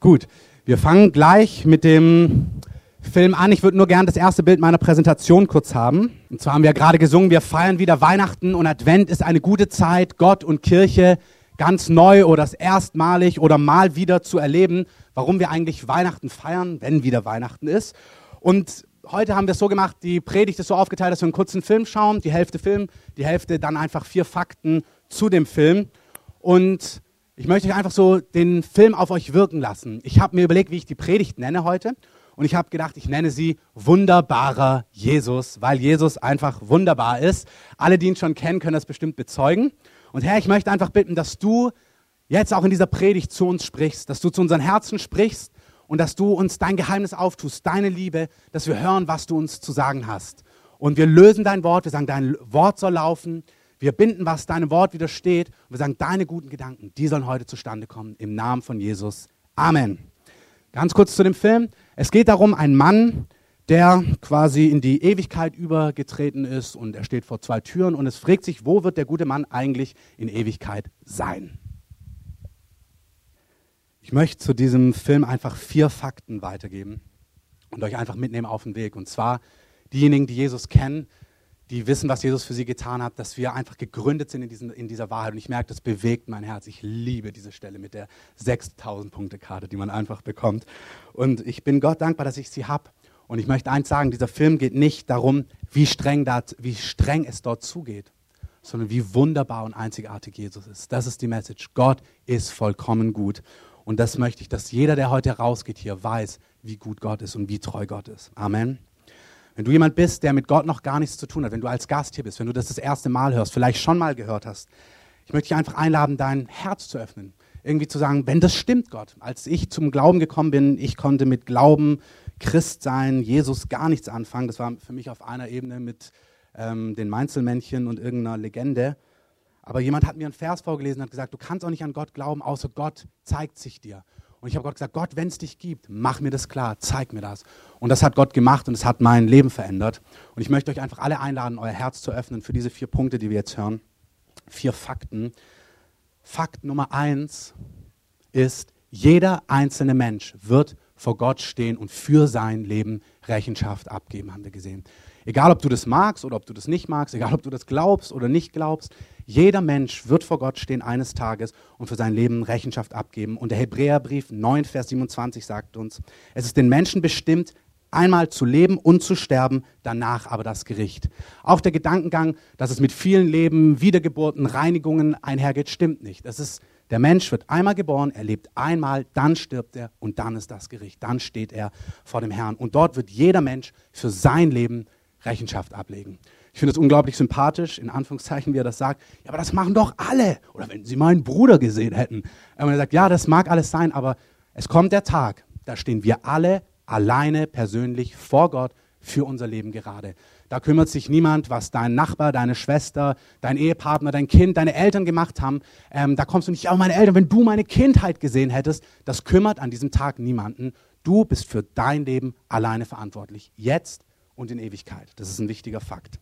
Gut, wir fangen gleich mit dem Film an. Ich würde nur gerne das erste Bild meiner Präsentation kurz haben. Und zwar haben wir gerade gesungen, wir feiern wieder Weihnachten und Advent ist eine gute Zeit, Gott und Kirche ganz neu oder erstmalig oder mal wieder zu erleben, warum wir eigentlich Weihnachten feiern, wenn wieder Weihnachten ist. Und heute haben wir es so gemacht, die Predigt ist so aufgeteilt, dass wir einen kurzen Film schauen, die Hälfte Film, die Hälfte dann einfach vier Fakten zu dem Film. Und ich möchte euch einfach so den Film auf euch wirken lassen. Ich habe mir überlegt, wie ich die Predigt nenne heute. Und ich habe gedacht, ich nenne sie Wunderbarer Jesus, weil Jesus einfach wunderbar ist. Alle, die ihn schon kennen, können das bestimmt bezeugen. Und Herr, ich möchte einfach bitten, dass du jetzt auch in dieser Predigt zu uns sprichst, dass du zu unseren Herzen sprichst und dass du uns dein Geheimnis auftust, deine Liebe, dass wir hören, was du uns zu sagen hast. Und wir lösen dein Wort, wir sagen, dein Wort soll laufen. Wir binden, was deinem Wort widersteht. Und wir sagen, deine guten Gedanken, die sollen heute zustande kommen. Im Namen von Jesus. Amen. Ganz kurz zu dem Film. Es geht darum, ein Mann, der quasi in die Ewigkeit übergetreten ist und er steht vor zwei Türen und es fragt sich, wo wird der gute Mann eigentlich in Ewigkeit sein? Ich möchte zu diesem Film einfach vier Fakten weitergeben und euch einfach mitnehmen auf den Weg. Und zwar diejenigen, die Jesus kennen, die wissen, was Jesus für sie getan hat, dass wir einfach gegründet sind in, diesen, in dieser Wahrheit. Und ich merke, das bewegt mein Herz. Ich liebe diese Stelle mit der 6000-Punkte-Karte, die man einfach bekommt. Und ich bin Gott dankbar, dass ich sie habe. Und ich möchte eins sagen, dieser Film geht nicht darum, wie streng, dat, wie streng es dort zugeht, sondern wie wunderbar und einzigartig Jesus ist. Das ist die Message. Gott ist vollkommen gut. Und das möchte ich, dass jeder, der heute rausgeht hier, weiß, wie gut Gott ist und wie treu Gott ist. Amen. Wenn du jemand bist, der mit Gott noch gar nichts zu tun hat, wenn du als Gast hier bist, wenn du das das erste Mal hörst, vielleicht schon mal gehört hast, ich möchte dich einfach einladen, dein Herz zu öffnen. Irgendwie zu sagen, wenn das stimmt, Gott. Als ich zum Glauben gekommen bin, ich konnte mit Glauben, Christ sein, Jesus gar nichts anfangen. Das war für mich auf einer Ebene mit ähm, den Mainzelmännchen und irgendeiner Legende. Aber jemand hat mir einen Vers vorgelesen und hat gesagt, du kannst auch nicht an Gott glauben, außer Gott zeigt sich dir. Und ich habe Gott gesagt, Gott, wenn es dich gibt, mach mir das klar, zeig mir das. Und das hat Gott gemacht und es hat mein Leben verändert. Und ich möchte euch einfach alle einladen, euer Herz zu öffnen für diese vier Punkte, die wir jetzt hören. Vier Fakten. Fakt Nummer eins ist, jeder einzelne Mensch wird vor Gott stehen und für sein Leben Rechenschaft abgeben, haben wir gesehen. Egal, ob du das magst oder ob du das nicht magst, egal, ob du das glaubst oder nicht glaubst, jeder Mensch wird vor Gott stehen eines Tages und für sein Leben Rechenschaft abgeben. Und der Hebräerbrief 9, Vers 27 sagt uns, es ist den Menschen bestimmt, einmal zu leben und zu sterben, danach aber das Gericht. Auch der Gedankengang, dass es mit vielen Leben, Wiedergeburten, Reinigungen einhergeht, stimmt nicht. Es ist, der Mensch wird einmal geboren, er lebt einmal, dann stirbt er und dann ist das Gericht. Dann steht er vor dem Herrn. Und dort wird jeder Mensch für sein Leben Rechenschaft ablegen. Ich finde es unglaublich sympathisch, in Anführungszeichen, wie er das sagt. Ja, aber das machen doch alle. Oder wenn Sie meinen Bruder gesehen hätten. Und er sagt, ja, das mag alles sein, aber es kommt der Tag, da stehen wir alle alleine persönlich vor Gott für unser Leben gerade. Da kümmert sich niemand, was dein Nachbar, deine Schwester, dein Ehepartner, dein Kind, deine Eltern gemacht haben. Ähm, da kommst du nicht, ja, meine Eltern, wenn du meine Kindheit gesehen hättest, das kümmert an diesem Tag niemanden. Du bist für dein Leben alleine verantwortlich. Jetzt und in Ewigkeit. Das ist ein wichtiger Fakt.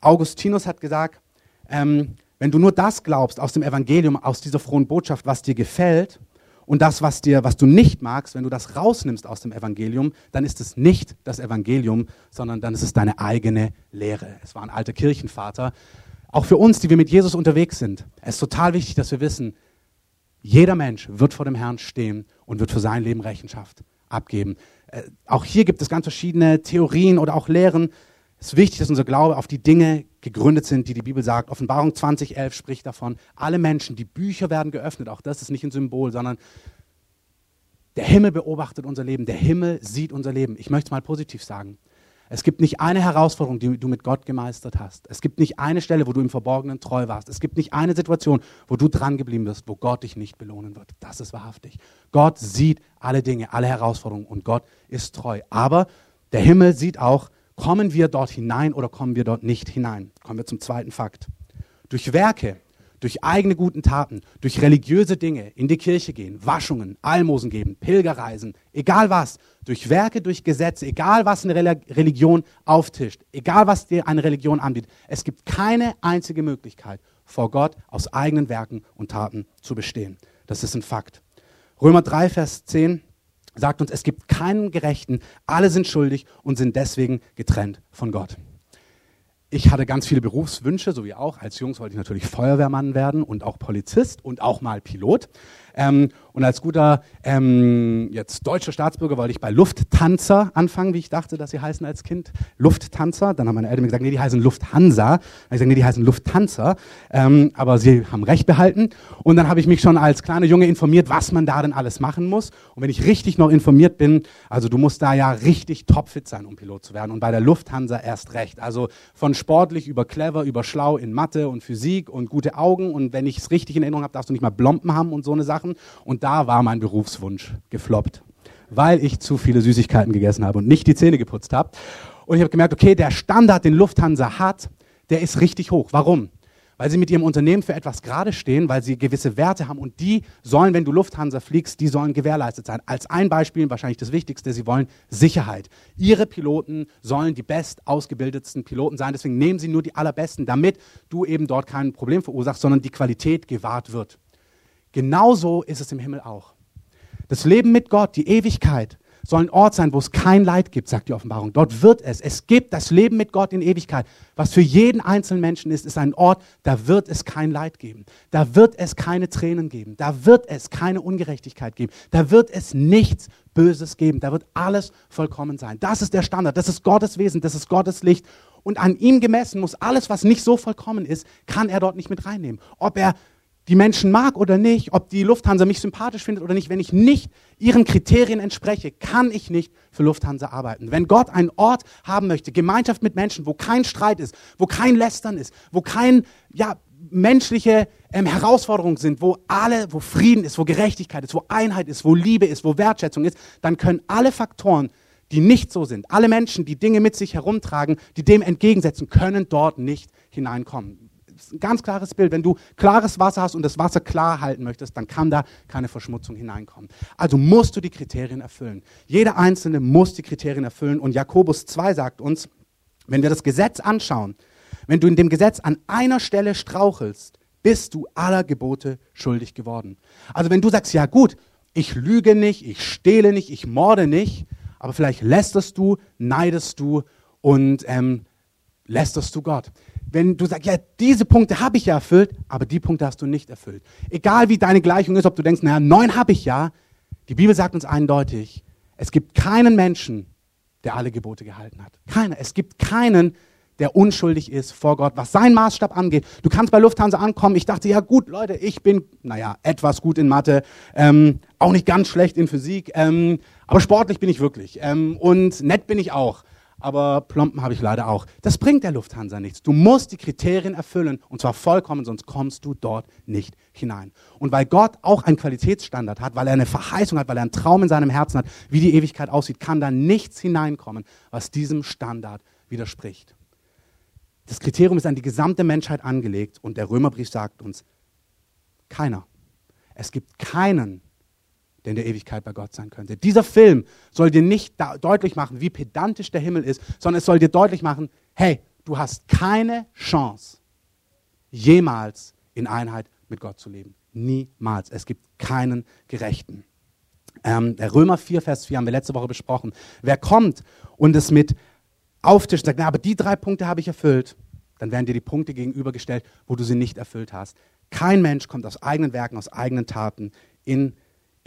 Augustinus hat gesagt, ähm, wenn du nur das glaubst aus dem Evangelium, aus dieser frohen Botschaft, was dir gefällt, und das, was, dir, was du nicht magst, wenn du das rausnimmst aus dem Evangelium, dann ist es nicht das Evangelium, sondern dann ist es deine eigene Lehre. Es war ein alter Kirchenvater. Auch für uns, die wir mit Jesus unterwegs sind, es ist total wichtig, dass wir wissen, jeder Mensch wird vor dem Herrn stehen und wird für sein Leben Rechenschaft abgeben. Äh, auch hier gibt es ganz verschiedene Theorien oder auch Lehren. Es ist wichtig, dass unser Glaube auf die Dinge gegründet sind, die die Bibel sagt. Offenbarung 2011 spricht davon, alle Menschen, die Bücher werden geöffnet. Auch das ist nicht ein Symbol, sondern der Himmel beobachtet unser Leben. Der Himmel sieht unser Leben. Ich möchte es mal positiv sagen. Es gibt nicht eine Herausforderung, die du mit Gott gemeistert hast. Es gibt nicht eine Stelle, wo du im Verborgenen treu warst. Es gibt nicht eine Situation, wo du dran geblieben bist, wo Gott dich nicht belohnen wird. Das ist wahrhaftig. Gott sieht alle Dinge, alle Herausforderungen und Gott ist treu. Aber der Himmel sieht auch, Kommen wir dort hinein oder kommen wir dort nicht hinein? Kommen wir zum zweiten Fakt. Durch Werke, durch eigene guten Taten, durch religiöse Dinge in die Kirche gehen, Waschungen, Almosen geben, Pilgerreisen, egal was, durch Werke, durch Gesetze, egal was eine Religion auftischt, egal was dir eine Religion anbietet, es gibt keine einzige Möglichkeit, vor Gott aus eigenen Werken und Taten zu bestehen. Das ist ein Fakt. Römer 3, Vers 10 sagt uns, es gibt keinen Gerechten, alle sind schuldig und sind deswegen getrennt von Gott. Ich hatte ganz viele Berufswünsche, so wie auch. Als Jungs wollte ich natürlich Feuerwehrmann werden und auch Polizist und auch mal Pilot. Ähm, und als guter ähm, jetzt deutscher Staatsbürger wollte ich bei Lufttanzer anfangen, wie ich dachte, dass sie heißen als Kind. Lufttanzer. Dann haben meine Eltern mir gesagt, nee, die heißen Lufthansa. Dann habe ich gesagt, nee, die heißen Lufttanzer. Ähm, aber sie haben recht behalten. Und dann habe ich mich schon als kleiner Junge informiert, was man da denn alles machen muss. Und wenn ich richtig noch informiert bin, also du musst da ja richtig topfit sein, um Pilot zu werden. Und bei der Lufthansa erst recht. Also von sportlich über clever, über schlau in Mathe und Physik und gute Augen. Und wenn ich es richtig in Erinnerung habe, darfst du nicht mal Blompen haben und so eine Sachen. Und da war mein Berufswunsch gefloppt, weil ich zu viele Süßigkeiten gegessen habe und nicht die Zähne geputzt habe. Und ich habe gemerkt, okay, der Standard, den Lufthansa hat, der ist richtig hoch. Warum? Weil sie mit ihrem Unternehmen für etwas gerade stehen, weil sie gewisse Werte haben und die sollen, wenn du Lufthansa fliegst, die sollen gewährleistet sein. Als ein Beispiel, wahrscheinlich das Wichtigste, sie wollen Sicherheit. Ihre Piloten sollen die best ausgebildetsten Piloten sein, deswegen nehmen sie nur die allerbesten, damit du eben dort kein Problem verursachst, sondern die Qualität gewahrt wird. Genauso ist es im Himmel auch. Das Leben mit Gott, die Ewigkeit, soll ein Ort sein, wo es kein Leid gibt, sagt die Offenbarung. Dort wird es. Es gibt das Leben mit Gott in Ewigkeit. Was für jeden einzelnen Menschen ist, ist ein Ort, da wird es kein Leid geben. Da wird es keine Tränen geben. Da wird es keine Ungerechtigkeit geben. Da wird es nichts Böses geben. Da wird alles vollkommen sein. Das ist der Standard. Das ist Gottes Wesen. Das ist Gottes Licht. Und an ihm gemessen muss alles, was nicht so vollkommen ist, kann er dort nicht mit reinnehmen. Ob er die Menschen mag oder nicht, ob die Lufthansa mich sympathisch findet oder nicht, wenn ich nicht ihren Kriterien entspreche, kann ich nicht für Lufthansa arbeiten. Wenn Gott einen Ort haben möchte, Gemeinschaft mit Menschen, wo kein Streit ist, wo kein Lästern ist, wo kein ja, menschliche ähm, Herausforderungen sind, wo alle, wo Frieden ist, wo Gerechtigkeit ist, wo Einheit ist, wo Liebe ist, wo Wertschätzung ist, dann können alle Faktoren, die nicht so sind, alle Menschen, die Dinge mit sich herumtragen, die dem entgegensetzen, können dort nicht hineinkommen ist ein ganz klares Bild. Wenn du klares Wasser hast und das Wasser klar halten möchtest, dann kann da keine Verschmutzung hineinkommen. Also musst du die Kriterien erfüllen. Jeder Einzelne muss die Kriterien erfüllen. Und Jakobus 2 sagt uns, wenn wir das Gesetz anschauen, wenn du in dem Gesetz an einer Stelle strauchelst, bist du aller Gebote schuldig geworden. Also wenn du sagst, ja gut, ich lüge nicht, ich stehle nicht, ich morde nicht, aber vielleicht lästerst du, neidest du und ähm, lästerst du Gott wenn du sagst, ja, diese Punkte habe ich ja erfüllt, aber die Punkte hast du nicht erfüllt. Egal wie deine Gleichung ist, ob du denkst, naja, neun habe ich ja, die Bibel sagt uns eindeutig, es gibt keinen Menschen, der alle Gebote gehalten hat. Keiner. Es gibt keinen, der unschuldig ist vor Gott, was sein Maßstab angeht. Du kannst bei Lufthansa ankommen. Ich dachte, ja gut, Leute, ich bin, naja, etwas gut in Mathe, ähm, auch nicht ganz schlecht in Physik, ähm, aber sportlich bin ich wirklich. Ähm, und nett bin ich auch aber Plomben habe ich leider auch. Das bringt der Lufthansa nichts. Du musst die Kriterien erfüllen und zwar vollkommen, sonst kommst du dort nicht hinein. Und weil Gott auch einen Qualitätsstandard hat, weil er eine Verheißung hat, weil er einen Traum in seinem Herzen hat, wie die Ewigkeit aussieht, kann da nichts hineinkommen, was diesem Standard widerspricht. Das Kriterium ist an die gesamte Menschheit angelegt und der Römerbrief sagt uns, keiner. Es gibt keinen, der in der Ewigkeit bei Gott sein könnte. Dieser Film soll dir nicht deutlich machen, wie pedantisch der Himmel ist, sondern es soll dir deutlich machen, hey, du hast keine Chance, jemals in Einheit mit Gott zu leben. Niemals. Es gibt keinen Gerechten. Ähm, der Römer 4, Vers 4 haben wir letzte Woche besprochen. Wer kommt und es mit auftischt und sagt, na, aber die drei Punkte habe ich erfüllt, dann werden dir die Punkte gegenübergestellt, wo du sie nicht erfüllt hast. Kein Mensch kommt aus eigenen Werken, aus eigenen Taten in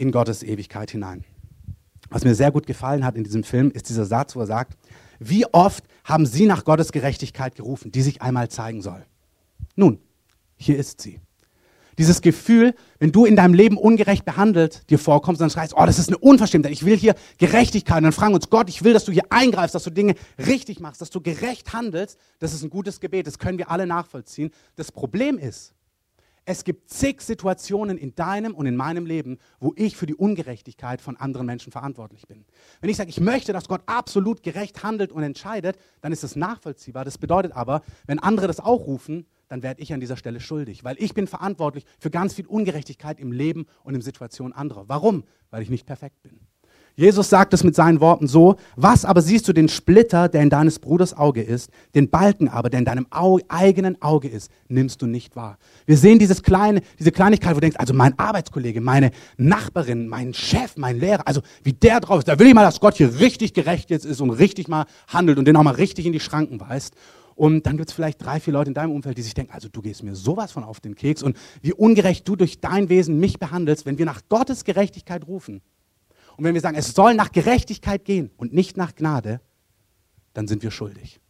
in Gottes Ewigkeit hinein. Was mir sehr gut gefallen hat in diesem Film, ist dieser Satz, wo er sagt, wie oft haben Sie nach Gottes Gerechtigkeit gerufen, die sich einmal zeigen soll? Nun, hier ist sie. Dieses Gefühl, wenn du in deinem Leben ungerecht behandelt dir vorkommst, dann schreist, oh, das ist eine Unverschämtheit, ich will hier Gerechtigkeit. Und dann fragen uns, Gott, ich will, dass du hier eingreifst, dass du Dinge richtig machst, dass du gerecht handelst. Das ist ein gutes Gebet, das können wir alle nachvollziehen. Das Problem ist, es gibt zig Situationen in deinem und in meinem Leben, wo ich für die Ungerechtigkeit von anderen Menschen verantwortlich bin. Wenn ich sage, ich möchte, dass Gott absolut gerecht handelt und entscheidet, dann ist das nachvollziehbar. Das bedeutet aber, wenn andere das auch rufen, dann werde ich an dieser Stelle schuldig, weil ich bin verantwortlich für ganz viel Ungerechtigkeit im Leben und in Situationen anderer. Warum? Weil ich nicht perfekt bin. Jesus sagt es mit seinen Worten so, was aber siehst du den Splitter, der in deines Bruders Auge ist, den Balken aber, der in deinem Au eigenen Auge ist, nimmst du nicht wahr. Wir sehen dieses kleine, diese Kleinigkeit, wo du denkst, also mein Arbeitskollege, meine Nachbarin, mein Chef, mein Lehrer, also wie der drauf ist, da will ich mal, dass Gott hier richtig gerecht jetzt ist und richtig mal handelt und den auch mal richtig in die Schranken weist. Und dann gibt es vielleicht drei, vier Leute in deinem Umfeld, die sich denken, also du gehst mir sowas von auf den Keks und wie ungerecht du durch dein Wesen mich behandelst, wenn wir nach Gottes Gerechtigkeit rufen und wenn wir sagen, es soll nach Gerechtigkeit gehen und nicht nach Gnade, dann sind wir schuldig.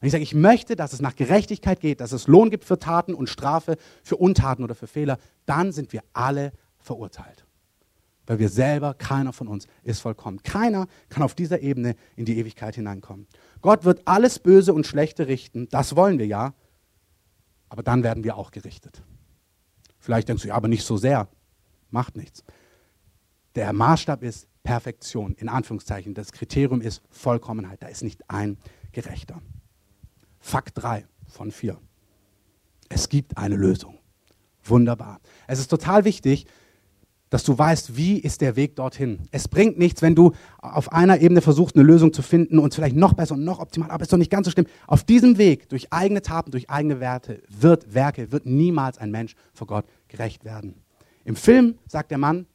Wenn ich sage, ich möchte, dass es nach Gerechtigkeit geht, dass es Lohn gibt für Taten und Strafe für Untaten oder für Fehler, dann sind wir alle verurteilt. Weil wir selber, keiner von uns ist vollkommen. Keiner kann auf dieser Ebene in die Ewigkeit hineinkommen. Gott wird alles Böse und Schlechte richten, das wollen wir ja, aber dann werden wir auch gerichtet. Vielleicht denkst du, ja, aber nicht so sehr. Macht nichts. Der Maßstab ist Perfektion, in Anführungszeichen. Das Kriterium ist Vollkommenheit. Da ist nicht ein Gerechter. Fakt 3 von 4. Es gibt eine Lösung. Wunderbar. Es ist total wichtig, dass du weißt, wie ist der Weg dorthin. Es bringt nichts, wenn du auf einer Ebene versuchst, eine Lösung zu finden und vielleicht noch besser und noch optimal, aber es ist doch nicht ganz so schlimm. Auf diesem Weg, durch eigene Taten, durch eigene Werte, wird Werke, wird niemals ein Mensch vor Gott gerecht werden. Im Film sagt der Mann,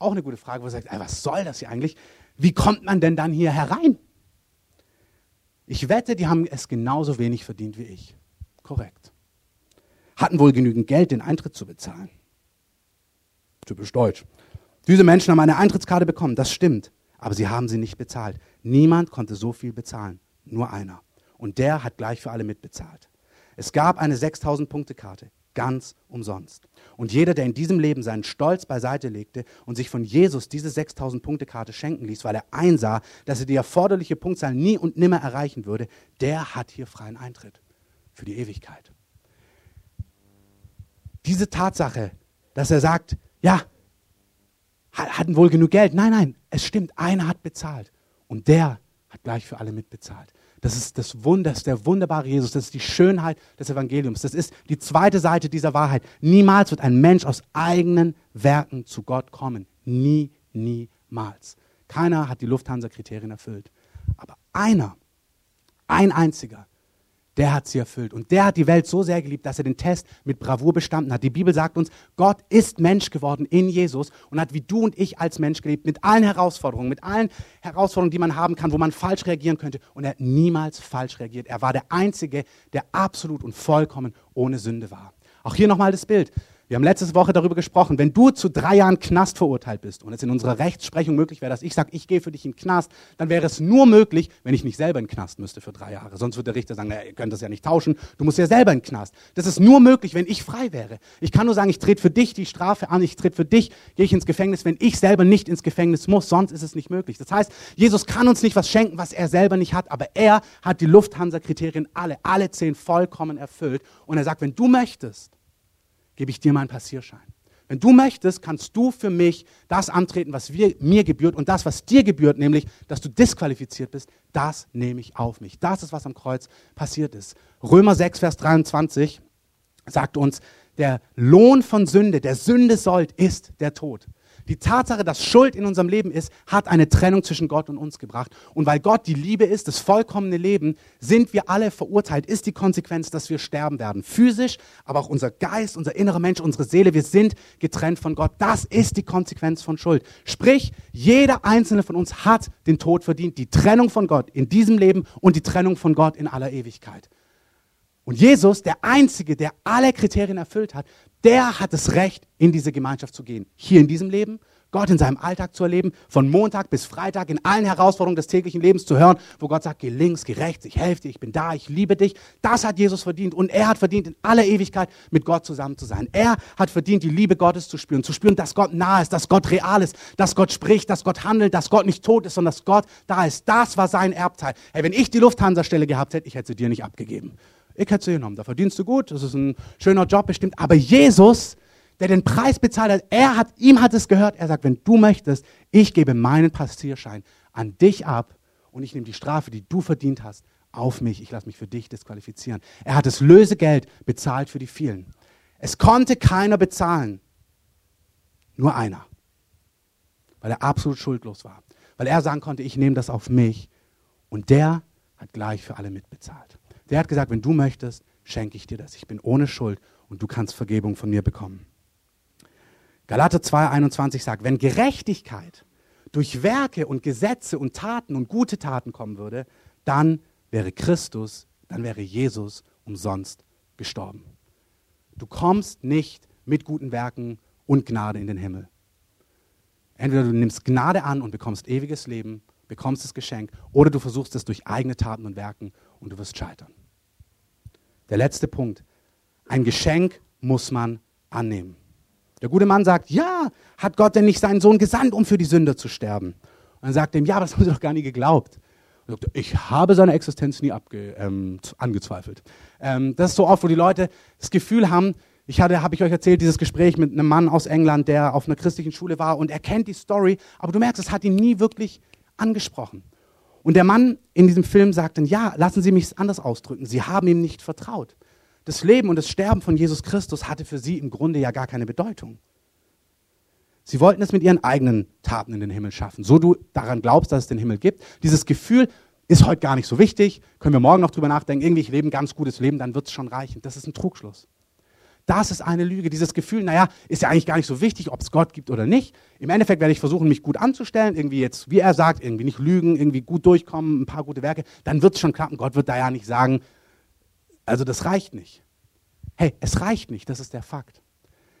auch eine gute Frage, wo er sagt, ey, was soll das hier eigentlich? Wie kommt man denn dann hier herein? Ich wette, die haben es genauso wenig verdient wie ich. Korrekt. Hatten wohl genügend Geld, den Eintritt zu bezahlen. Typisch deutsch. Diese Menschen haben eine Eintrittskarte bekommen, das stimmt. Aber sie haben sie nicht bezahlt. Niemand konnte so viel bezahlen. Nur einer. Und der hat gleich für alle mitbezahlt. Es gab eine 6000-Punkte-Karte ganz umsonst. Und jeder, der in diesem Leben seinen Stolz beiseite legte und sich von Jesus diese 6000-Punkte-Karte schenken ließ, weil er einsah, dass er die erforderliche Punktzahl nie und nimmer erreichen würde, der hat hier freien Eintritt für die Ewigkeit. Diese Tatsache, dass er sagt, ja, hatten wohl genug Geld. Nein, nein, es stimmt, einer hat bezahlt und der hat gleich für alle mitbezahlt. Das ist das Wunder, das ist der wunderbare Jesus, das ist die Schönheit des Evangeliums. Das ist die zweite Seite dieser Wahrheit. Niemals wird ein Mensch aus eigenen Werken zu Gott kommen. Nie, niemals. Keiner hat die Lufthansa-Kriterien erfüllt. Aber einer, ein einziger, der hat sie erfüllt. Und der hat die Welt so sehr geliebt, dass er den Test mit Bravour bestanden hat. Die Bibel sagt uns, Gott ist Mensch geworden in Jesus und hat wie du und ich als Mensch gelebt, mit allen Herausforderungen, mit allen Herausforderungen, die man haben kann, wo man falsch reagieren könnte. Und er hat niemals falsch reagiert. Er war der Einzige, der absolut und vollkommen ohne Sünde war. Auch hier nochmal das Bild. Wir haben letzte Woche darüber gesprochen, wenn du zu drei Jahren Knast verurteilt bist und es in unserer Rechtsprechung möglich wäre, dass ich sage, ich gehe für dich in den Knast, dann wäre es nur möglich, wenn ich nicht selber in den Knast müsste für drei Jahre. Sonst würde der Richter sagen, naja, ihr könnt das ja nicht tauschen, du musst ja selber in den Knast. Das ist nur möglich, wenn ich frei wäre. Ich kann nur sagen, ich trete für dich die Strafe an, ich trete für dich, gehe ich ins Gefängnis, wenn ich selber nicht ins Gefängnis muss, sonst ist es nicht möglich. Das heißt, Jesus kann uns nicht was schenken, was er selber nicht hat, aber er hat die Lufthansa-Kriterien alle, alle zehn vollkommen erfüllt. Und er sagt, wenn du möchtest, gebe ich dir meinen Passierschein. Wenn du möchtest, kannst du für mich das antreten, was wir, mir gebührt und das, was dir gebührt, nämlich, dass du disqualifiziert bist, das nehme ich auf mich. Das ist, was am Kreuz passiert ist. Römer 6, Vers 23 sagt uns, der Lohn von Sünde, der Sünde sollt, ist der Tod. Die Tatsache, dass Schuld in unserem Leben ist, hat eine Trennung zwischen Gott und uns gebracht. Und weil Gott die Liebe ist, das vollkommene Leben, sind wir alle verurteilt, ist die Konsequenz, dass wir sterben werden. Physisch, aber auch unser Geist, unser innerer Mensch, unsere Seele, wir sind getrennt von Gott. Das ist die Konsequenz von Schuld. Sprich, jeder einzelne von uns hat den Tod verdient, die Trennung von Gott in diesem Leben und die Trennung von Gott in aller Ewigkeit. Und Jesus, der Einzige, der alle Kriterien erfüllt hat, der hat das Recht, in diese Gemeinschaft zu gehen. Hier in diesem Leben, Gott in seinem Alltag zu erleben, von Montag bis Freitag in allen Herausforderungen des täglichen Lebens zu hören, wo Gott sagt, geh links, geh rechts, ich helfe dir, ich bin da, ich liebe dich. Das hat Jesus verdient und er hat verdient, in aller Ewigkeit mit Gott zusammen zu sein. Er hat verdient, die Liebe Gottes zu spüren, zu spüren, dass Gott nah ist, dass Gott real ist, dass Gott spricht, dass Gott handelt, dass Gott nicht tot ist, sondern dass Gott da ist. Das war sein Erbteil. Hey, wenn ich die Lufthansa-Stelle gehabt hätte, ich hätte sie dir nicht abgegeben. Ich hätte sie genommen. Da verdienst du gut, das ist ein schöner Job bestimmt. Aber Jesus, der den Preis bezahlt hat, er hat, ihm hat es gehört. Er sagt, wenn du möchtest, ich gebe meinen Passierschein an dich ab und ich nehme die Strafe, die du verdient hast, auf mich. Ich lasse mich für dich disqualifizieren. Er hat das Lösegeld bezahlt für die vielen. Es konnte keiner bezahlen. Nur einer. weil er absolut schuldlos war. Weil er sagen konnte, ich nehme das auf mich. Und der hat gleich für alle mitbezahlt. Der hat gesagt, wenn du möchtest, schenke ich dir das. Ich bin ohne Schuld und du kannst Vergebung von mir bekommen. Galater 2,21 sagt, wenn Gerechtigkeit durch Werke und Gesetze und Taten und gute Taten kommen würde, dann wäre Christus, dann wäre Jesus umsonst gestorben. Du kommst nicht mit guten Werken und Gnade in den Himmel. Entweder du nimmst Gnade an und bekommst ewiges Leben, bekommst das Geschenk, oder du versuchst es durch eigene Taten und Werken und du wirst scheitern. Der letzte Punkt. Ein Geschenk muss man annehmen. Der gute Mann sagt, ja, hat Gott denn nicht seinen Sohn gesandt, um für die Sünder zu sterben? Und dann sagt er ihm, ja, aber das haben sie doch gar nie geglaubt. Und sagt, ich habe seine Existenz nie abge, ähm, angezweifelt. Ähm, das ist so oft, wo die Leute das Gefühl haben, ich hatte, habe ich euch erzählt, dieses Gespräch mit einem Mann aus England, der auf einer christlichen Schule war und er kennt die Story, aber du merkst, es hat ihn nie wirklich angesprochen. Und der Mann in diesem Film sagt dann, ja, lassen Sie mich es anders ausdrücken, Sie haben ihm nicht vertraut. Das Leben und das Sterben von Jesus Christus hatte für sie im Grunde ja gar keine Bedeutung. Sie wollten es mit ihren eigenen Taten in den Himmel schaffen. So du daran glaubst, dass es den Himmel gibt. Dieses Gefühl ist heute gar nicht so wichtig. Können wir morgen noch drüber nachdenken. Irgendwie, ich lebe ein ganz gutes Leben, dann wird es schon reichen. Das ist ein Trugschluss. Das ist eine Lüge. Dieses Gefühl, naja, ist ja eigentlich gar nicht so wichtig, ob es Gott gibt oder nicht. Im Endeffekt werde ich versuchen, mich gut anzustellen, irgendwie jetzt, wie er sagt, irgendwie nicht lügen, irgendwie gut durchkommen, ein paar gute Werke. Dann wird es schon klappen. Gott wird da ja nicht sagen, also das reicht nicht. Hey, es reicht nicht, das ist der Fakt.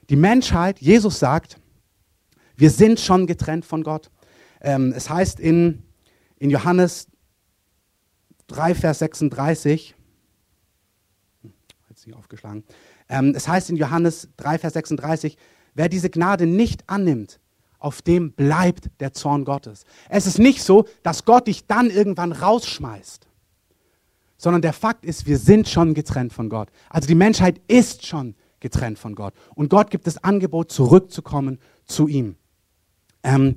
Die Menschheit, Jesus sagt, wir sind schon getrennt von Gott. Ähm, es heißt in, in Johannes 3, Vers 36, hm, jetzt nicht aufgeschlagen, ähm, es heißt in Johannes 3, Vers 36, wer diese Gnade nicht annimmt, auf dem bleibt der Zorn Gottes. Es ist nicht so, dass Gott dich dann irgendwann rausschmeißt, sondern der Fakt ist, wir sind schon getrennt von Gott. Also die Menschheit ist schon getrennt von Gott. Und Gott gibt das Angebot, zurückzukommen zu ihm. Ähm,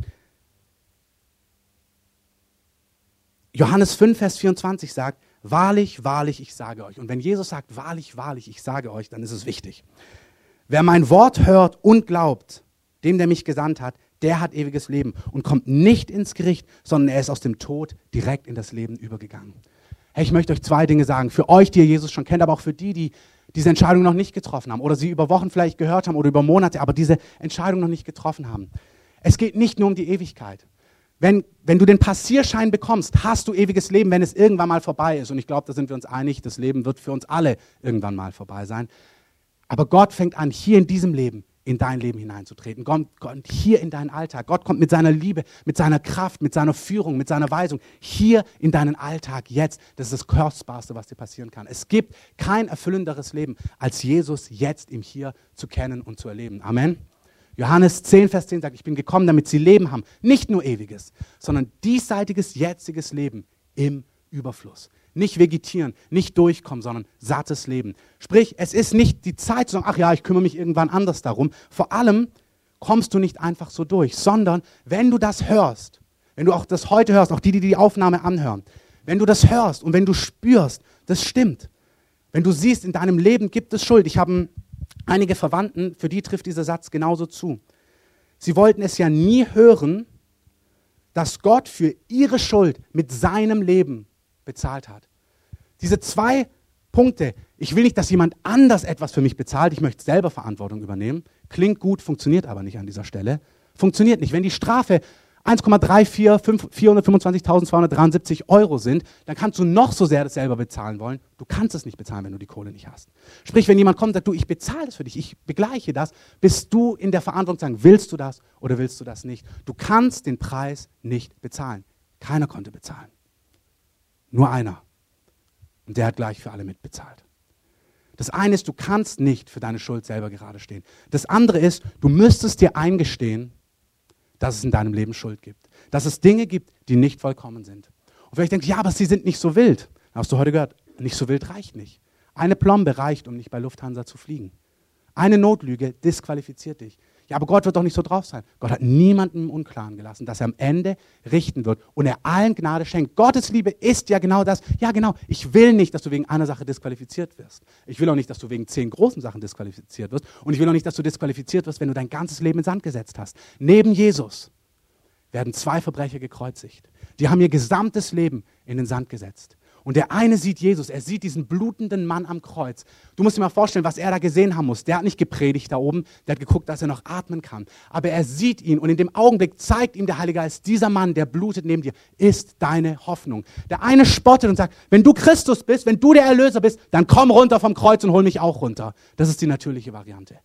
Johannes 5, Vers 24 sagt, Wahrlich, wahrlich, ich sage euch. Und wenn Jesus sagt, wahrlich, wahrlich, ich sage euch, dann ist es wichtig. Wer mein Wort hört und glaubt, dem, der mich gesandt hat, der hat ewiges Leben und kommt nicht ins Gericht, sondern er ist aus dem Tod direkt in das Leben übergegangen. Hey, ich möchte euch zwei Dinge sagen. Für euch, die ihr Jesus schon kennt, aber auch für die, die diese Entscheidung noch nicht getroffen haben oder sie über Wochen vielleicht gehört haben oder über Monate, aber diese Entscheidung noch nicht getroffen haben. Es geht nicht nur um die Ewigkeit. Wenn, wenn du den Passierschein bekommst, hast du ewiges Leben, wenn es irgendwann mal vorbei ist. Und ich glaube, da sind wir uns einig, das Leben wird für uns alle irgendwann mal vorbei sein. Aber Gott fängt an, hier in diesem Leben in dein Leben hineinzutreten. Gott kommt hier in deinen Alltag. Gott kommt mit seiner Liebe, mit seiner Kraft, mit seiner Führung, mit seiner Weisung hier in deinen Alltag jetzt. Das ist das Kostbarste, was dir passieren kann. Es gibt kein erfüllenderes Leben, als Jesus jetzt im Hier zu kennen und zu erleben. Amen. Johannes 10, Vers 10 sagt, ich bin gekommen, damit sie Leben haben. Nicht nur ewiges, sondern diesseitiges, jetziges Leben im Überfluss. Nicht vegetieren, nicht durchkommen, sondern sattes Leben. Sprich, es ist nicht die Zeit zu sagen, ach ja, ich kümmere mich irgendwann anders darum. Vor allem kommst du nicht einfach so durch, sondern wenn du das hörst, wenn du auch das heute hörst, auch die, die die Aufnahme anhören, wenn du das hörst und wenn du spürst, das stimmt. Wenn du siehst, in deinem Leben gibt es Schuld. Ich habe Einige Verwandten, für die trifft dieser Satz genauso zu. Sie wollten es ja nie hören, dass Gott für ihre Schuld mit seinem Leben bezahlt hat. Diese zwei Punkte, ich will nicht, dass jemand anders etwas für mich bezahlt, ich möchte selber Verantwortung übernehmen, klingt gut, funktioniert aber nicht an dieser Stelle. Funktioniert nicht. Wenn die Strafe 1,34 Euro sind, dann kannst du noch so sehr das selber bezahlen wollen. Du kannst es nicht bezahlen, wenn du die Kohle nicht hast. Sprich, wenn jemand kommt und sagt, du, ich bezahle das für dich, ich begleiche das, bist du in der Verantwortung zu sagen, willst du das oder willst du das nicht? Du kannst den Preis nicht bezahlen. Keiner konnte bezahlen. Nur einer. Und der hat gleich für alle mitbezahlt. Das eine ist, du kannst nicht für deine Schuld selber gerade stehen. Das andere ist, du müsstest dir eingestehen, dass es in deinem Leben Schuld gibt. Dass es Dinge gibt, die nicht vollkommen sind. Und vielleicht denkst du, ja, aber sie sind nicht so wild. Hast du heute gehört, nicht so wild reicht nicht. Eine Plombe reicht, um nicht bei Lufthansa zu fliegen. Eine Notlüge disqualifiziert dich. Ja, aber Gott wird doch nicht so drauf sein. Gott hat niemanden im Unklaren gelassen, dass er am Ende richten wird und er allen Gnade schenkt. Gottes Liebe ist ja genau das. Ja, genau. Ich will nicht, dass du wegen einer Sache disqualifiziert wirst. Ich will auch nicht, dass du wegen zehn großen Sachen disqualifiziert wirst. Und ich will auch nicht, dass du disqualifiziert wirst, wenn du dein ganzes Leben in Sand gesetzt hast. Neben Jesus werden zwei Verbrecher gekreuzigt. Die haben ihr gesamtes Leben in den Sand gesetzt. Und der eine sieht Jesus, er sieht diesen blutenden Mann am Kreuz. Du musst dir mal vorstellen, was er da gesehen haben muss. Der hat nicht gepredigt da oben, der hat geguckt, dass er noch atmen kann. Aber er sieht ihn und in dem Augenblick zeigt ihm der Heilige Geist, dieser Mann, der blutet neben dir, ist deine Hoffnung. Der eine spottet und sagt, wenn du Christus bist, wenn du der Erlöser bist, dann komm runter vom Kreuz und hol mich auch runter. Das ist die natürliche Variante.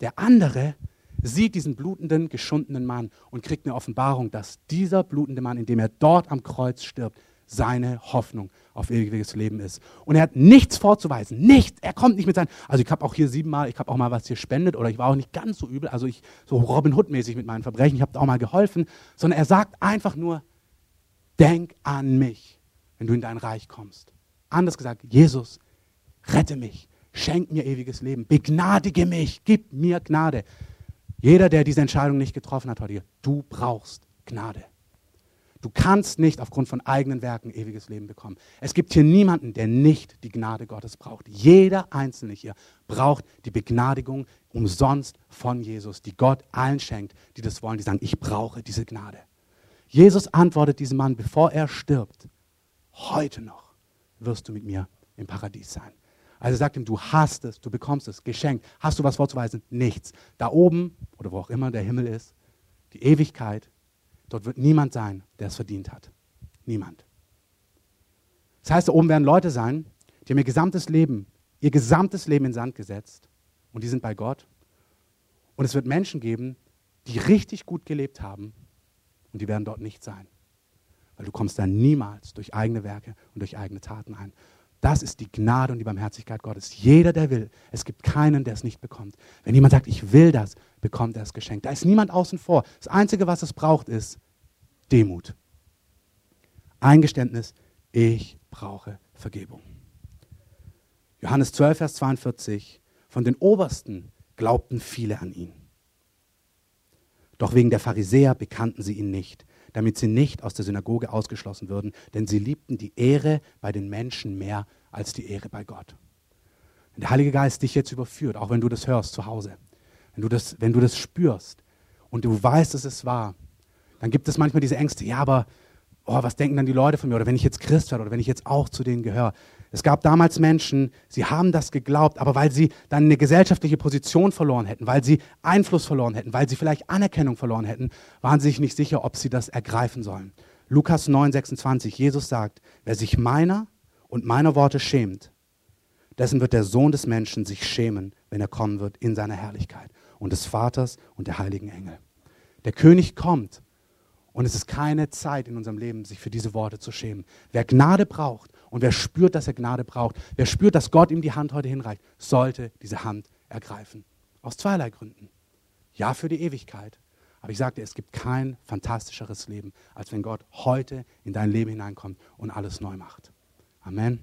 Der andere sieht diesen blutenden, geschundenen Mann und kriegt eine Offenbarung, dass dieser blutende Mann, indem er dort am Kreuz stirbt, seine Hoffnung auf ewiges Leben ist. Und er hat nichts vorzuweisen, nichts. Er kommt nicht mit seinen, also ich habe auch hier siebenmal, ich habe auch mal was hier spendet oder ich war auch nicht ganz so übel, also ich so Robin Hood mäßig mit meinen Verbrechen, ich habe auch mal geholfen, sondern er sagt einfach nur, denk an mich, wenn du in dein Reich kommst. Anders gesagt, Jesus, rette mich, schenk mir ewiges Leben, begnadige mich, gib mir Gnade. Jeder, der diese Entscheidung nicht getroffen hat heute, du brauchst Gnade. Du kannst nicht aufgrund von eigenen Werken ewiges Leben bekommen. Es gibt hier niemanden, der nicht die Gnade Gottes braucht. Jeder Einzelne hier braucht die Begnadigung umsonst von Jesus, die Gott allen schenkt, die das wollen, die sagen, ich brauche diese Gnade. Jesus antwortet diesem Mann, bevor er stirbt, heute noch wirst du mit mir im Paradies sein. Also sagt ihm, du hast es, du bekommst es, geschenkt. Hast du was vorzuweisen? Nichts. Da oben oder wo auch immer der Himmel ist, die Ewigkeit Dort wird niemand sein, der es verdient hat. Niemand. Das heißt, da oben werden Leute sein, die haben ihr gesamtes Leben, ihr gesamtes Leben in Sand gesetzt und die sind bei Gott. Und es wird Menschen geben, die richtig gut gelebt haben und die werden dort nicht sein. Weil du kommst da niemals durch eigene Werke und durch eigene Taten ein. Das ist die Gnade und die Barmherzigkeit Gottes. Jeder, der will. Es gibt keinen, der es nicht bekommt. Wenn jemand sagt, ich will das, bekommt er es geschenkt. Da ist niemand außen vor. Das Einzige, was es braucht, ist Demut. Eingeständnis, ich brauche Vergebung. Johannes 12, Vers 42. Von den Obersten glaubten viele an ihn. Doch wegen der Pharisäer bekannten sie ihn nicht, damit sie nicht aus der Synagoge ausgeschlossen würden, denn sie liebten die Ehre bei den Menschen mehr als die Ehre bei Gott. Wenn der Heilige Geist dich jetzt überführt, auch wenn du das hörst zu Hause, wenn du das, wenn du das spürst und du weißt, dass es wahr, dann gibt es manchmal diese Ängste, ja, aber oh, was denken dann die Leute von mir? Oder wenn ich jetzt Christ werde oder wenn ich jetzt auch zu denen gehöre. Es gab damals Menschen, sie haben das geglaubt, aber weil sie dann eine gesellschaftliche Position verloren hätten, weil sie Einfluss verloren hätten, weil sie vielleicht Anerkennung verloren hätten, waren sie sich nicht sicher, ob sie das ergreifen sollen. Lukas 9, 26, Jesus sagt, wer sich meiner und meiner Worte schämt, dessen wird der Sohn des Menschen sich schämen, wenn er kommen wird in seiner Herrlichkeit und des Vaters und der heiligen Engel. Der König kommt und es ist keine Zeit in unserem Leben, sich für diese Worte zu schämen. Wer Gnade braucht und wer spürt, dass er Gnade braucht, wer spürt, dass Gott ihm die Hand heute hinreicht, sollte diese Hand ergreifen. Aus zweierlei Gründen. Ja, für die Ewigkeit. Aber ich sagte, es gibt kein fantastischeres Leben, als wenn Gott heute in dein Leben hineinkommt und alles neu macht. Amen.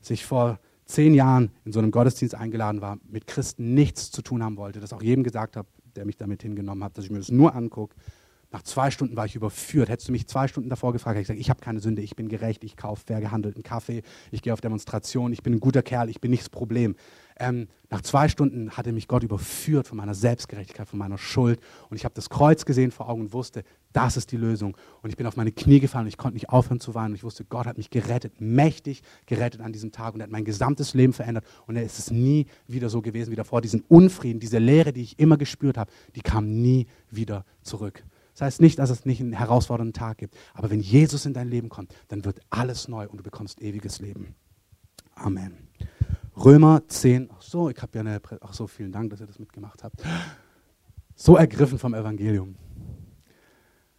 Als ich vor zehn Jahren in so einem Gottesdienst eingeladen war, mit Christen nichts zu tun haben wollte, das auch jedem gesagt habe, der mich damit hingenommen hat, dass ich mir das nur angucke, nach zwei Stunden war ich überführt. Hättest du mich zwei Stunden davor gefragt, hätte ich gesagt, ich habe keine Sünde, ich bin gerecht, ich kaufe fair gehandelten Kaffee, ich gehe auf Demonstrationen, ich bin ein guter Kerl, ich bin nicht das Problem. Ähm, nach zwei Stunden hatte mich Gott überführt von meiner Selbstgerechtigkeit, von meiner Schuld. Und ich habe das Kreuz gesehen vor Augen und wusste, das ist die Lösung. Und ich bin auf meine Knie gefallen und ich konnte nicht aufhören zu weinen. Und ich wusste, Gott hat mich gerettet, mächtig gerettet an diesem Tag und er hat mein gesamtes Leben verändert. Und er ist es nie wieder so gewesen wie davor. Diesen Unfrieden, diese Leere, die ich immer gespürt habe, die kam nie wieder zurück. Das heißt nicht, dass es nicht einen herausfordernden Tag gibt. Aber wenn Jesus in dein Leben kommt, dann wird alles neu und du bekommst ewiges Leben. Amen. Römer 10. Ach so, ich habe ja eine. Ach so, vielen Dank, dass ihr das mitgemacht habt. So ergriffen vom Evangelium.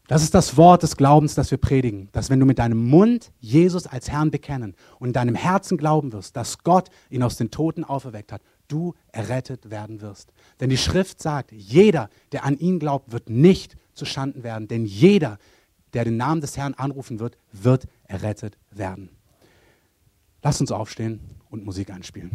Das ist das Wort des Glaubens, das wir predigen. Dass wenn du mit deinem Mund Jesus als Herrn bekennen und in deinem Herzen glauben wirst, dass Gott ihn aus den Toten auferweckt hat, du errettet werden wirst. Denn die Schrift sagt, jeder, der an ihn glaubt, wird nicht zu Schanden werden. Denn jeder, der den Namen des Herrn anrufen wird, wird errettet werden. Lass uns aufstehen und Musik einspielen.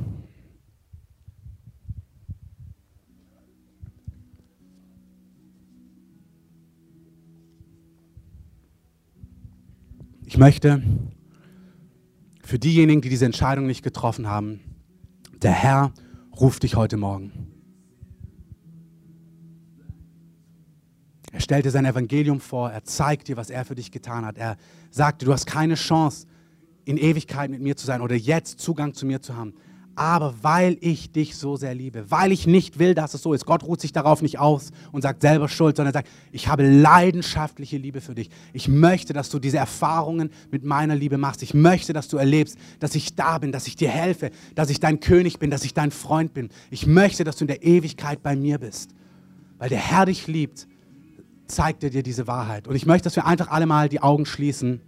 Ich möchte für diejenigen, die diese Entscheidung nicht getroffen haben, der Herr ruft dich heute Morgen. Er stellt dir sein Evangelium vor, er zeigt dir, was er für dich getan hat. Er sagt dir, du hast keine Chance, in Ewigkeit mit mir zu sein oder jetzt Zugang zu mir zu haben aber weil ich dich so sehr liebe, weil ich nicht will, dass es so ist. Gott ruht sich darauf nicht aus und sagt selber Schuld, sondern sagt, ich habe leidenschaftliche Liebe für dich. Ich möchte, dass du diese Erfahrungen mit meiner Liebe machst. Ich möchte, dass du erlebst, dass ich da bin, dass ich dir helfe, dass ich dein König bin, dass ich dein Freund bin. Ich möchte, dass du in der Ewigkeit bei mir bist. Weil der Herr dich liebt, zeigt er dir diese Wahrheit. Und ich möchte, dass wir einfach alle mal die Augen schließen.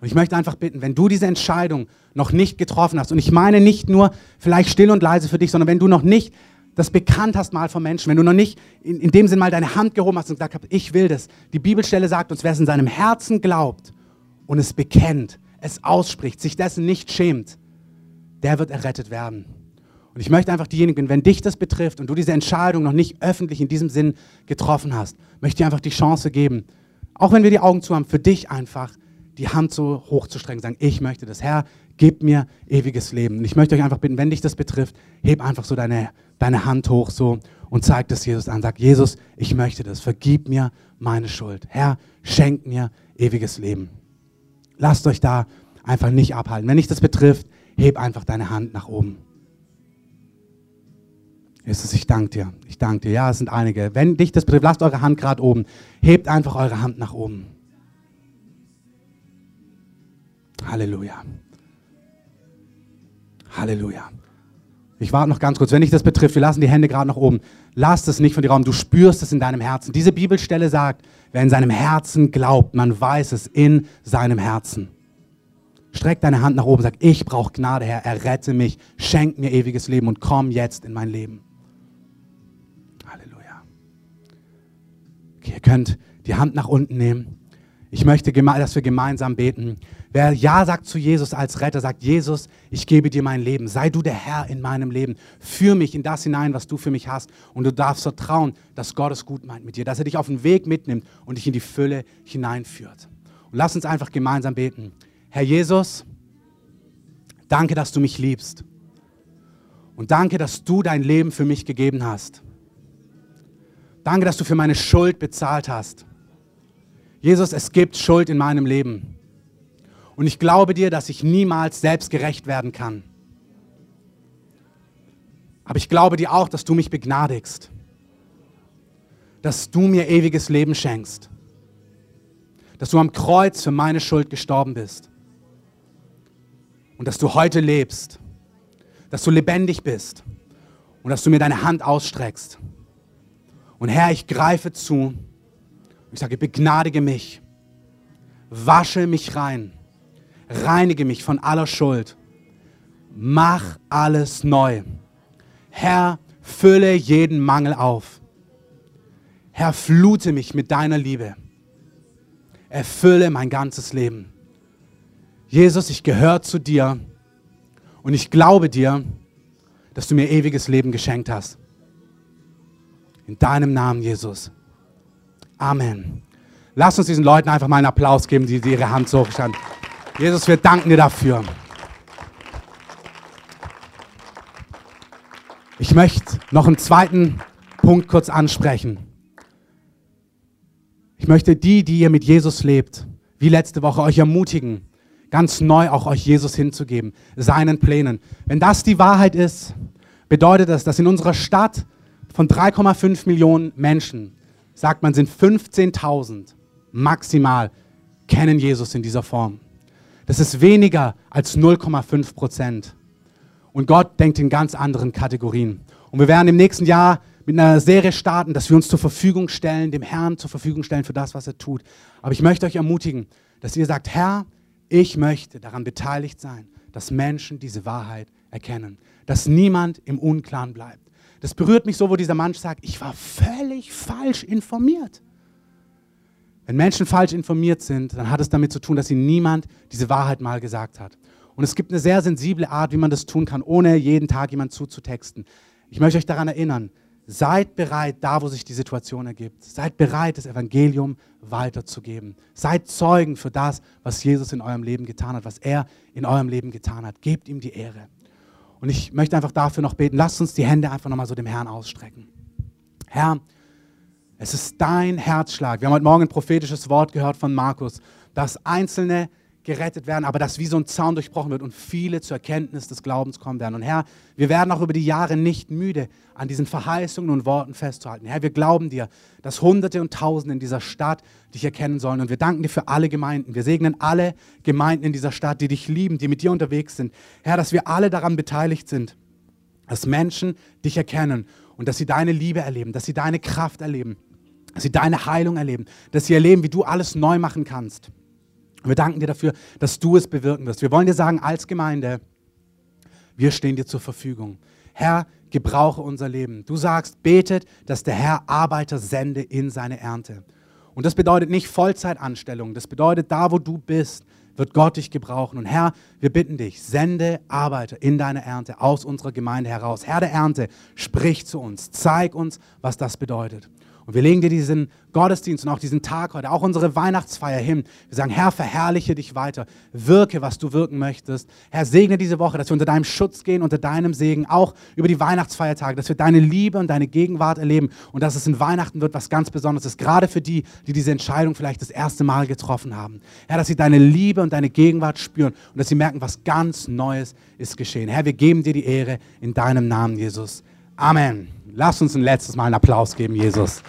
Und ich möchte einfach bitten, wenn du diese Entscheidung noch nicht getroffen hast, und ich meine nicht nur vielleicht still und leise für dich, sondern wenn du noch nicht das bekannt hast mal von Menschen, wenn du noch nicht in, in dem Sinn mal deine Hand gehoben hast und gesagt hast, ich will das. Die Bibelstelle sagt uns, wer es in seinem Herzen glaubt und es bekennt, es ausspricht, sich dessen nicht schämt, der wird errettet werden. Und ich möchte einfach diejenigen, wenn dich das betrifft und du diese Entscheidung noch nicht öffentlich in diesem Sinn getroffen hast, möchte ich einfach die Chance geben, auch wenn wir die Augen zu haben, für dich einfach die Hand so hochzustrecken, sagen, ich möchte das. Herr, gib mir ewiges Leben. Und ich möchte euch einfach bitten, wenn dich das betrifft, heb einfach so deine, deine Hand hoch so und zeig das Jesus an. Sag, Jesus, ich möchte das. Vergib mir meine Schuld. Herr, schenk mir ewiges Leben. Lasst euch da einfach nicht abhalten. Wenn dich das betrifft, heb einfach deine Hand nach oben. Jesus, ich danke dir. Ich danke dir. Ja, es sind einige. Wenn dich das betrifft, lasst eure Hand gerade oben. Hebt einfach eure Hand nach oben. Halleluja. Halleluja. Ich warte noch ganz kurz, wenn dich das betrifft, wir lassen die Hände gerade nach oben. Lass es nicht von dir Raum, du spürst es in deinem Herzen. Diese Bibelstelle sagt, wer in seinem Herzen glaubt, man weiß es in seinem Herzen. Streck deine Hand nach oben, sag, ich brauche Gnade, Herr, errette mich, schenk mir ewiges Leben und komm jetzt in mein Leben. Ihr könnt die Hand nach unten nehmen. Ich möchte, dass wir gemeinsam beten. Wer Ja sagt zu Jesus als Retter, sagt, Jesus, ich gebe dir mein Leben. Sei du der Herr in meinem Leben. Führ mich in das hinein, was du für mich hast. Und du darfst vertrauen, dass Gott es gut meint mit dir, dass er dich auf den Weg mitnimmt und dich in die Fülle hineinführt. Und lass uns einfach gemeinsam beten. Herr Jesus, danke, dass du mich liebst. Und danke, dass du dein Leben für mich gegeben hast. Danke, dass du für meine Schuld bezahlt hast. Jesus, es gibt Schuld in meinem Leben. Und ich glaube dir, dass ich niemals selbst gerecht werden kann. Aber ich glaube dir auch, dass du mich begnadigst. Dass du mir ewiges Leben schenkst. Dass du am Kreuz für meine Schuld gestorben bist. Und dass du heute lebst. Dass du lebendig bist. Und dass du mir deine Hand ausstreckst. Und Herr, ich greife zu ich sage, begnadige mich, wasche mich rein, reinige mich von aller Schuld, mach alles neu. Herr, fülle jeden Mangel auf. Herr, flute mich mit deiner Liebe. Erfülle mein ganzes Leben. Jesus, ich gehöre zu dir und ich glaube dir, dass du mir ewiges Leben geschenkt hast. In deinem Namen, Jesus. Amen. Lass uns diesen Leuten einfach mal einen Applaus geben, die, die ihre Hand so hochstanden. Jesus, wir danken dir dafür. Ich möchte noch einen zweiten Punkt kurz ansprechen. Ich möchte die, die ihr mit Jesus lebt, wie letzte Woche, euch ermutigen, ganz neu auch euch Jesus hinzugeben, seinen Plänen. Wenn das die Wahrheit ist, bedeutet das, dass in unserer Stadt von 3,5 Millionen Menschen sagt man, sind 15.000 maximal kennen Jesus in dieser Form. Das ist weniger als 0,5 Prozent. Und Gott denkt in ganz anderen Kategorien. Und wir werden im nächsten Jahr mit einer Serie starten, dass wir uns zur Verfügung stellen, dem Herrn zur Verfügung stellen für das, was er tut. Aber ich möchte euch ermutigen, dass ihr sagt, Herr, ich möchte daran beteiligt sein, dass Menschen diese Wahrheit erkennen, dass niemand im Unklaren bleibt. Das berührt mich so, wo dieser Mann sagt, ich war völlig falsch informiert. Wenn Menschen falsch informiert sind, dann hat es damit zu tun, dass ihnen niemand diese Wahrheit mal gesagt hat. Und es gibt eine sehr sensible Art, wie man das tun kann, ohne jeden Tag jemand zuzutexten. Ich möchte euch daran erinnern, seid bereit, da wo sich die Situation ergibt. Seid bereit, das Evangelium weiterzugeben. Seid Zeugen für das, was Jesus in eurem Leben getan hat, was er in eurem Leben getan hat. Gebt ihm die Ehre. Und ich möchte einfach dafür noch beten. Lasst uns die Hände einfach nochmal so dem Herrn ausstrecken. Herr, Es ist dein Herzschlag. Wir haben heute Morgen ein prophetisches Wort gehört von Markus, dass Einzelne gerettet werden, aber dass wie so ein Zaun durchbrochen wird und viele zur Erkenntnis des Glaubens kommen werden. Und Herr, wir werden auch über die Jahre nicht müde, an diesen Verheißungen und Worten festzuhalten. Herr, wir glauben dir, dass Hunderte und Tausende in dieser Stadt dich erkennen sollen. Und wir danken dir für alle Gemeinden. Wir segnen alle Gemeinden in dieser Stadt, die dich lieben, die mit dir unterwegs sind. Herr, dass wir alle daran beteiligt sind, dass Menschen dich erkennen und dass sie deine Liebe erleben, dass sie deine Kraft erleben, dass sie deine Heilung erleben, dass sie erleben, wie du alles neu machen kannst. Wir danken dir dafür, dass du es bewirken wirst. Wir wollen dir sagen, als Gemeinde, wir stehen dir zur Verfügung. Herr, gebrauche unser Leben. Du sagst, betet, dass der Herr Arbeiter sende in seine Ernte. Und das bedeutet nicht Vollzeitanstellung. Das bedeutet, da wo du bist, wird Gott dich gebrauchen. Und Herr, wir bitten dich, sende Arbeiter in deine Ernte aus unserer Gemeinde heraus. Herr der Ernte, sprich zu uns, zeig uns, was das bedeutet. Und wir legen dir diesen Gottesdienst und auch diesen Tag heute, auch unsere Weihnachtsfeier hin. Wir sagen, Herr, verherrliche dich weiter. Wirke, was du wirken möchtest. Herr, segne diese Woche, dass wir unter deinem Schutz gehen, unter deinem Segen, auch über die Weihnachtsfeiertage, dass wir deine Liebe und deine Gegenwart erleben und dass es in Weihnachten wird, was ganz Besonderes ist, gerade für die, die diese Entscheidung vielleicht das erste Mal getroffen haben. Herr, dass sie deine Liebe und deine Gegenwart spüren und dass sie merken, was ganz Neues ist geschehen. Herr, wir geben dir die Ehre in deinem Namen, Jesus. Amen. Lass uns ein letztes Mal einen Applaus geben, Jesus.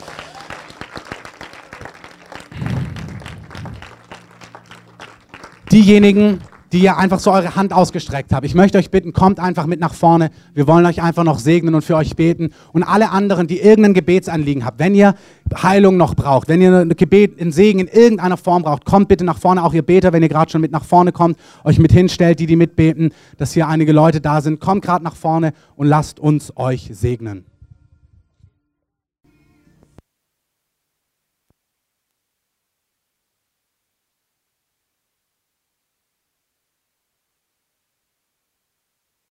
Diejenigen, die ihr einfach so eure Hand ausgestreckt habt. Ich möchte euch bitten, kommt einfach mit nach vorne. Wir wollen euch einfach noch segnen und für euch beten. Und alle anderen, die irgendein Gebetsanliegen habt, wenn ihr Heilung noch braucht, wenn ihr ein Gebet, einen Segen in irgendeiner Form braucht, kommt bitte nach vorne. Auch ihr Beter, wenn ihr gerade schon mit nach vorne kommt, euch mit hinstellt, die, die mitbeten, dass hier einige Leute da sind. Kommt gerade nach vorne und lasst uns euch segnen.